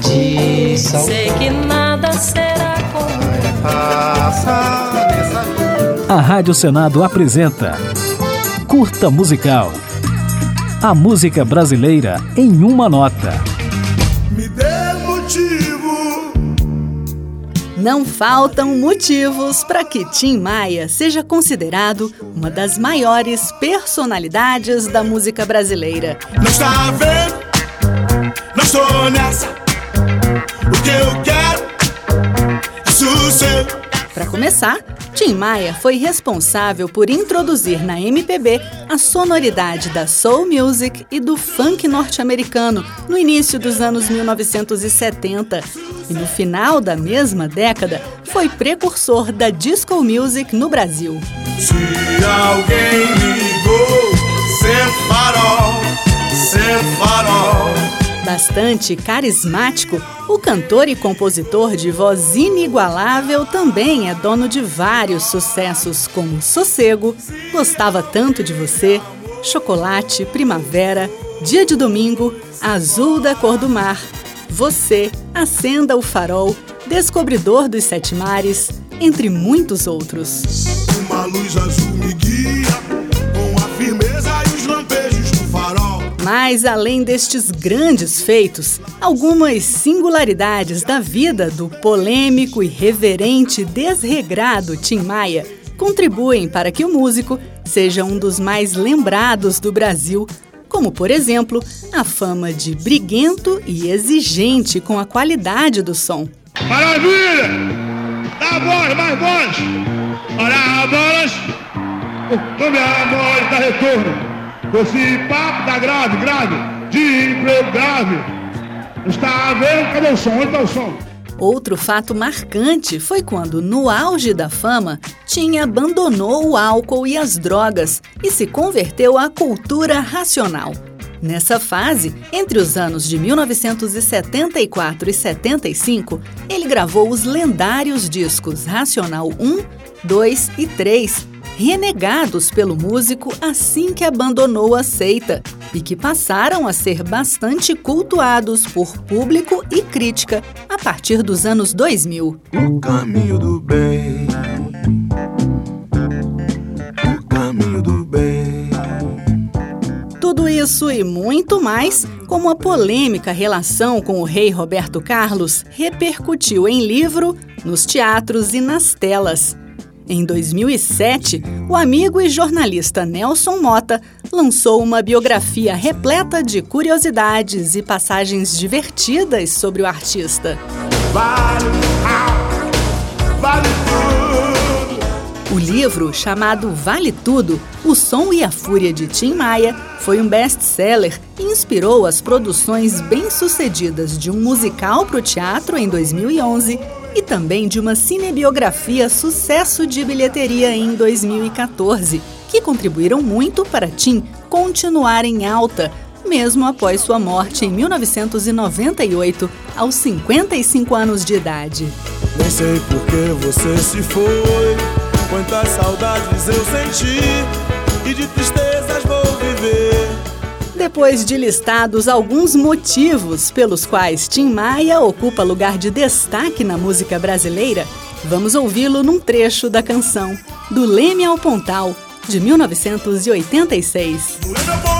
tradição. Sei que nada será como A Rádio Senado apresenta Curta Musical. A música brasileira em uma nota. Me dê motivo. Não faltam motivos para que Tim Maia seja considerado uma das maiores personalidades da música brasileira. Não está vendo? Não estou nessa. O que eu quero é sossego. Para começar, Tim Maia foi responsável por introduzir na MPB a sonoridade da soul music e do funk norte-americano no início dos anos 1970. E no final da mesma década, foi precursor da disco music no Brasil. Se alguém ligou, ser farol, ser farol. Bastante carismático, o cantor e compositor de voz inigualável também é dono de vários sucessos como Sossego, Gostava Tanto de Você, Chocolate, Primavera, Dia de Domingo, Azul da Cor do Mar, Você, Acenda o Farol, Descobridor dos Sete Mares, entre muitos outros. Uma luz azul Mas, além destes grandes feitos, algumas singularidades da vida do polêmico e reverente desregrado Tim Maia contribuem para que o músico seja um dos mais lembrados do Brasil, como, por exemplo, a fama de briguento e exigente com a qualidade do som. Maravilha! Dá voz, mais voz! Olha a voz! Tome a voz, dá retorno! Esse papo tá grave, grave! De emprego grave! Está vendo? Cadê o som? Onde está o som? Outro fato marcante foi quando, no auge da fama, Tim abandonou o álcool e as drogas e se converteu à cultura racional. Nessa fase, entre os anos de 1974 e 75, ele gravou os lendários discos Racional 1, 2 e 3, renegados pelo músico assim que abandonou a seita, e que passaram a ser bastante cultuados por público e crítica a partir dos anos 2000. O caminho do bem. O caminho do bem. Tudo isso e muito mais, como a polêmica relação com o rei Roberto Carlos repercutiu em livro, nos teatros e nas telas. Em 2007, o amigo e jornalista Nelson Mota lançou uma biografia repleta de curiosidades e passagens divertidas sobre o artista. Vale, ah, vale. O livro, chamado Vale Tudo: O Som e a Fúria de Tim Maia, foi um best-seller e inspirou as produções bem-sucedidas de um musical para o teatro em 2011 e também de uma cinebiografia sucesso de bilheteria em 2014, que contribuíram muito para Tim continuar em alta, mesmo após sua morte em 1998, aos 55 anos de idade. Nem sei por que você se foi. Quantas saudades eu senti e de tristezas vou viver. Depois de listados alguns motivos pelos quais Tim Maia ocupa lugar de destaque na música brasileira, vamos ouvi-lo num trecho da canção Do Leme ao Pontal, de 1986.